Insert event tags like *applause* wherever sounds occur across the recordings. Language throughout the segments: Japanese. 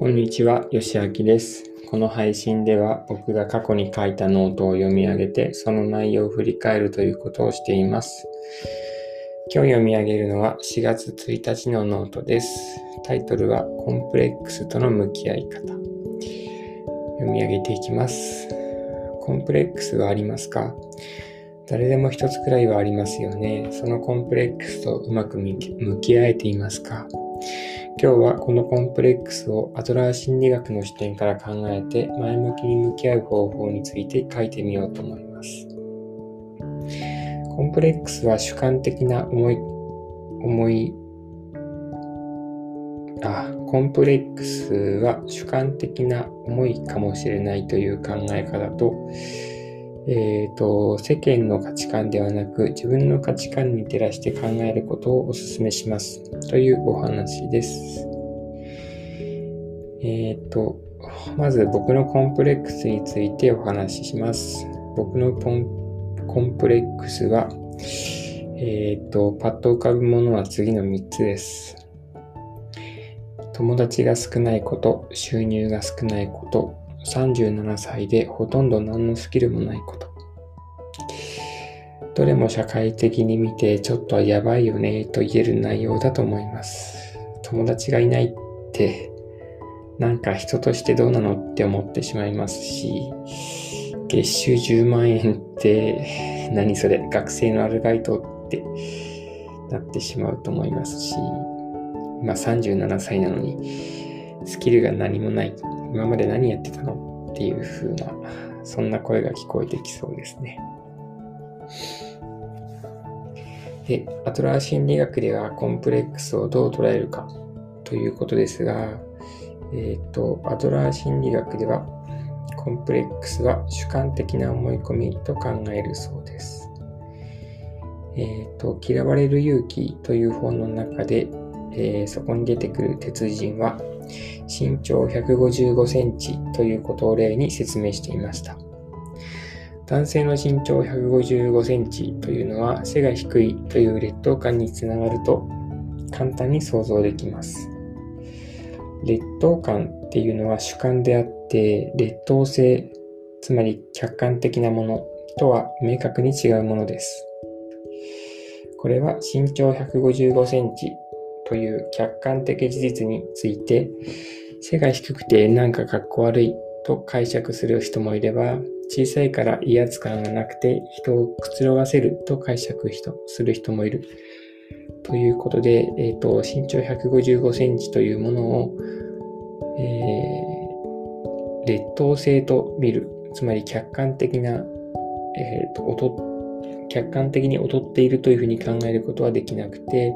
こんにちは、よしあきです。この配信では僕が過去に書いたノートを読み上げて、その内容を振り返るということをしています。今日読み上げるのは4月1日のノートです。タイトルはコンプレックスとの向き合い方。読み上げていきます。コンプレックスはありますか？誰でも一つくらいはありますよね。そのコンプレックスとうまく向き合えていますか？今日はこのコンプレックスをアドラー心理学の視点から考えて前向きに向き合う方法について書いてみようと思います。コンプレックスは主観的な思い、思い、あ、コンプレックスは主観的な思いかもしれないという考え方と、えーと、世間の価値観ではなく自分の価値観に照らして考えることをお勧めしますというお話です。えっ、ー、と、まず僕のコンプレックスについてお話しします。僕のコンプレックスは、えっ、ー、と、パッと浮かぶものは次の3つです。友達が少ないこと、収入が少ないこと、37歳でほとんど何のスキルもないこと。どれも社会的に見てちょっとやばいよねと言える内容だと思います。友達がいないってなんか人としてどうなのって思ってしまいますし、月収10万円って何それ学生のアルバイトってなってしまうと思いますし、今37歳なのにスキルが何もない。今まで何やってたの？っていう風な、そんな声が聞こえてきそうですね。で、アトラー心理学ではコンプレックスをどう捉えるかということですが、えっ、ー、と、アトラー心理学ではコンプレックスは主観的な思い込みと考えるそうです。えっ、ー、と、嫌われる勇気という本の中で、えー、そこに出てくる鉄人は身長155センチということを例に説明していました。男性の身長155センチというのは背が低いという劣等感につながると簡単に想像できます。劣等感っていうのは主観であって劣等性、つまり客観的なものとは明確に違うものです。これは身長155センチという客観的事実について背が低くてなんかかっこ悪いと解釈する人もいれば小さいから威圧感がなくて人をくつろがせると解釈する人もいる。ということで、えーと、身長155センチというものを、えー、劣等性と見る。つまり客観的な、えーと客観的に劣っているというふうに考えることはできなくて、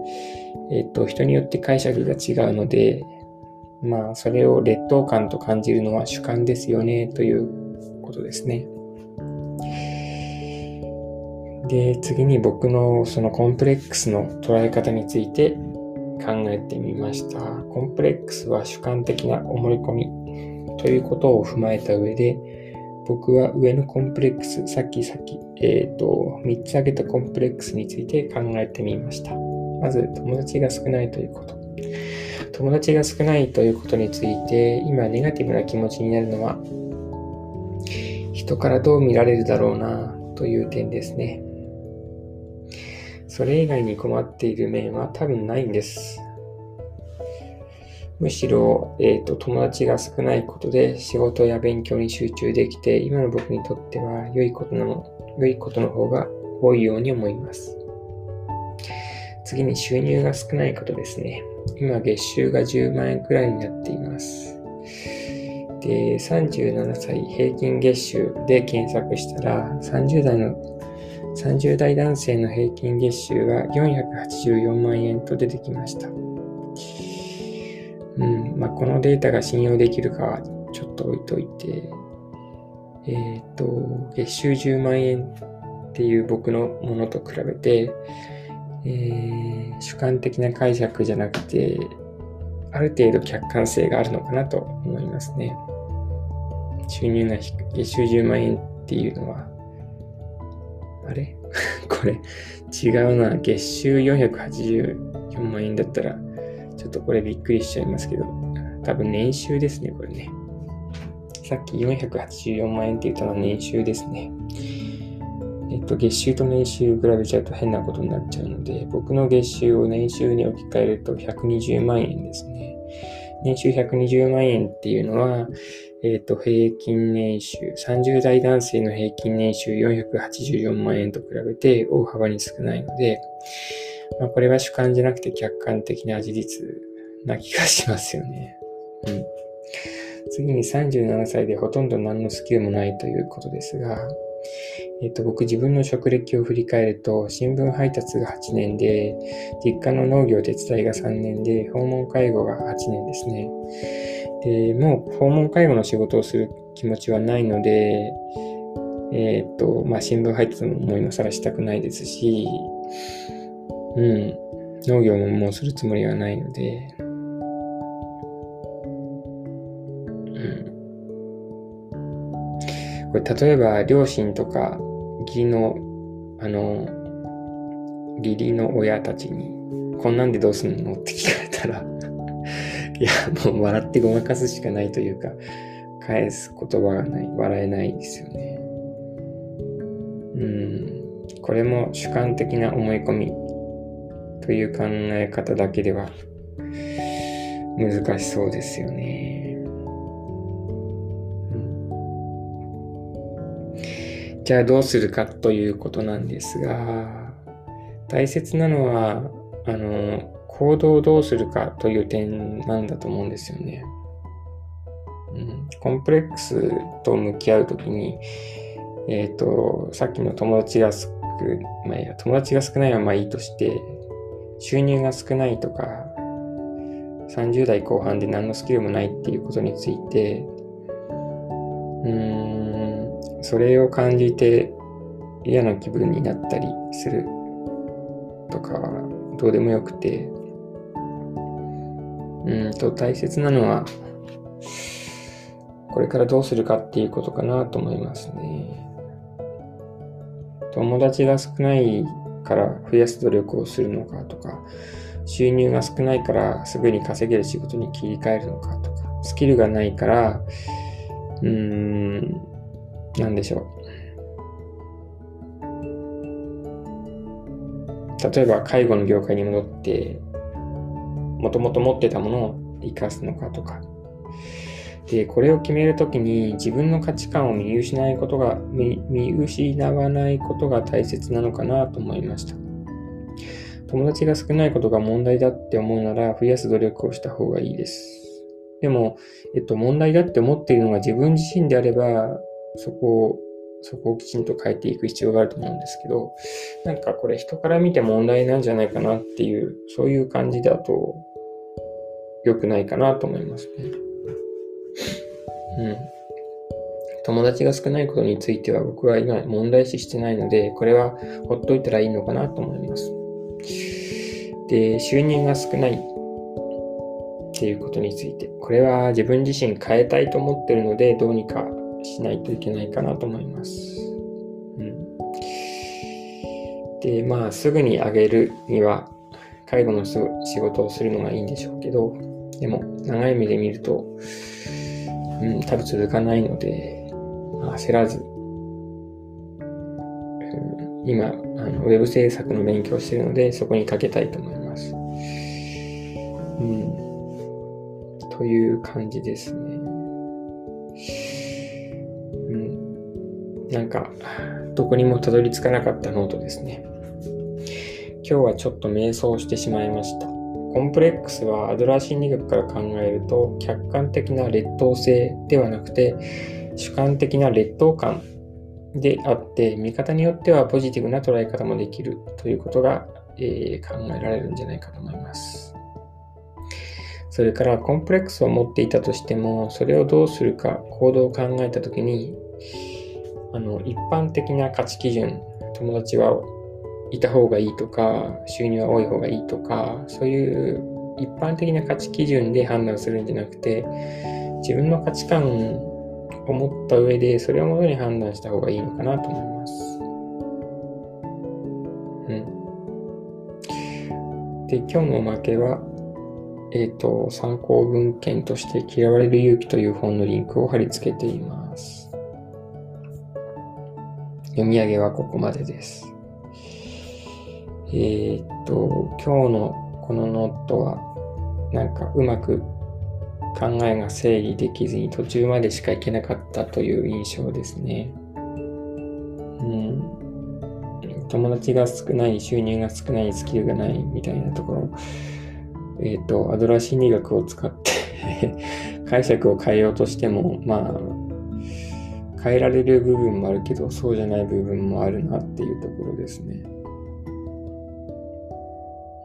えっと、人によって解釈が違うので、まあ、それを劣等感と感じるのは主観ですよね、ということですね。で、次に僕のそのコンプレックスの捉え方について考えてみました。コンプレックスは主観的な思い込みということを踏まえた上で、僕は上のコンプレックス、さっきさっき、えっ、ー、と、3つ挙げたコンプレックスについて考えてみました。まず、友達が少ないということ。友達が少ないということについて、今ネガティブな気持ちになるのは、人からどう見られるだろうな、という点ですね。それ以外に困っている面は多分ないんです。むしろ、えーと、友達が少ないことで仕事や勉強に集中できて、今の僕にとっては良いことの、良いことの方が多いように思います。次に収入が少ないことですね。今月収が10万円くらいになっています。で、37歳平均月収で検索したら、30代の30代男性の平均月収が484万円と出てきました。うんまあ、このデータが信用できるかはちょっと置いといて、えっ、ー、と、月収10万円っていう僕のものと比べて、えー、主観的な解釈じゃなくて、ある程度客観性があるのかなと思いますね。収入が低い、月収10万円っていうのは、あれ？*laughs* これ違うな。月収484万円だったら、ちょっとこれびっくりしちゃいますけど、多分年収ですね、これね。さっき484万円って言ったのは年収ですね。えっと、月収と年収比べちゃうと変なことになっちゃうので、僕の月収を年収に置き換えると120万円ですね。年収120万円っていうのは、えっ、と、平均年収、30代男性の平均年収484万円と比べて大幅に少ないので、まあ、これは主観じゃなくて客観的な事実な気がしますよね。うん。次に37歳でほとんど何のスキルもないということですが、えっ、と、僕自分の職歴を振り返ると、新聞配達が8年で、実家の農業手伝いが3年で、訪問介護が8年ですね。で、もう訪問介護の仕事をする気持ちはないので、えっ、と、まあ、新聞配達ももう今更したくないですし、うん、農業ももうするつもりはないので、これ例えば両親とか義理のあの義理の親たちにこんなんでどうすんのって聞かれたら *laughs* いやもう笑ってごまかすしかないというか返す言葉がない笑えないですよねうんこれも主観的な思い込みという考え方だけでは難しそうですよね。じゃあどうするかということなんですが、大切なのは、あの、行動をどうするかという点なんだと思うんですよね。うん、コンプレックスと向き合うときに、えっ、ー、と、さっきの友達が少、まあい、友達が少ないはまあいいとして、収入が少ないとか、30代後半で何のスキルもないっていうことについて、うん、それを感じて嫌な気分になったりするとかはどうでもよくて、うんと大切なのは、これからどうするかっていうことかなと思いますね。友達が少ないから増やす努力をするのかとか、収入が少ないからすぐに稼げる仕事に切り替えるのかとか、スキルがないから、うーん、なんでしょう。例えば介護の業界に戻って、もともと持ってたものを生かすのかとか。で、これを決めるときに自分の価値観を見失いことが、見失わないことが大切なのかなと思いました。友達が少ないことが問題だって思うなら増やす努力をした方がいいです。でも、えっと、問題だって思っているのが自分自身であれば、そこを、そこをきちんと変えていく必要があると思うんですけど、なんかこれ人から見て問題なんじゃないかなっていう、そういう感じだと良くないかなと思いますね。うん。友達が少ないことについては僕は今問題視してないので、これはほっといたらいいのかなと思います。で、収入が少ないっていうことについて、これは自分自身変えたいと思ってるので、どうにかしないといけないかなと思います。うん、で、まあ、すぐにあげるには、介護の仕事をするのがいいんでしょうけど、でも、長い目で見ると、うん、多分続かないので、焦らず、うん、今あの、ウェブ制作の勉強してるので、そこにかけたいと思います。うん、という感じですね。なんか、どこにもたどり着かなかったノートですね。今日はちょっと迷走してしまいました。コンプレックスはアドラー心理学から考えると客観的な劣等性ではなくて主観的な劣等感であって見方によってはポジティブな捉え方もできるということが、えー、考えられるんじゃないかと思います。それからコンプレックスを持っていたとしてもそれをどうするか行動を考えた時にあの一般的な価値基準友達はいた方がいいとか収入は多い方がいいとかそういう一般的な価値基準で判断するんじゃなくて自分の価値観を持った上でそれをもとに判断した方がいいのかなと思います。で、今日のおまけは、えっ、ー、と、参考文献として嫌われる勇気という本のリンクを貼り付けています。読み上げはここまでです。えっ、と、今日のこのノートは、なんかうまく考えが整理できずに途中までしか行けなかったという印象ですね。うん。友達が少ない、収入が少ない、スキルがないみたいなところ。えっ、と、アドラー心理学を使って *laughs* 解釈を変えようとしても、まあ、変えられる部分もあるけど、そうじゃない部分もあるなっていうところですね。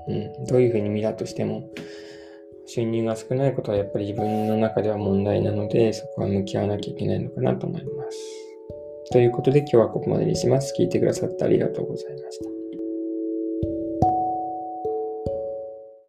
うん。どういうふうに見たとしても、収入が少ないことはやっぱり自分の中では問題なので、そこは向き合わなきゃいけないのかなと思います。ということで今日はここまでにします。聞いてくださってありがとうございました。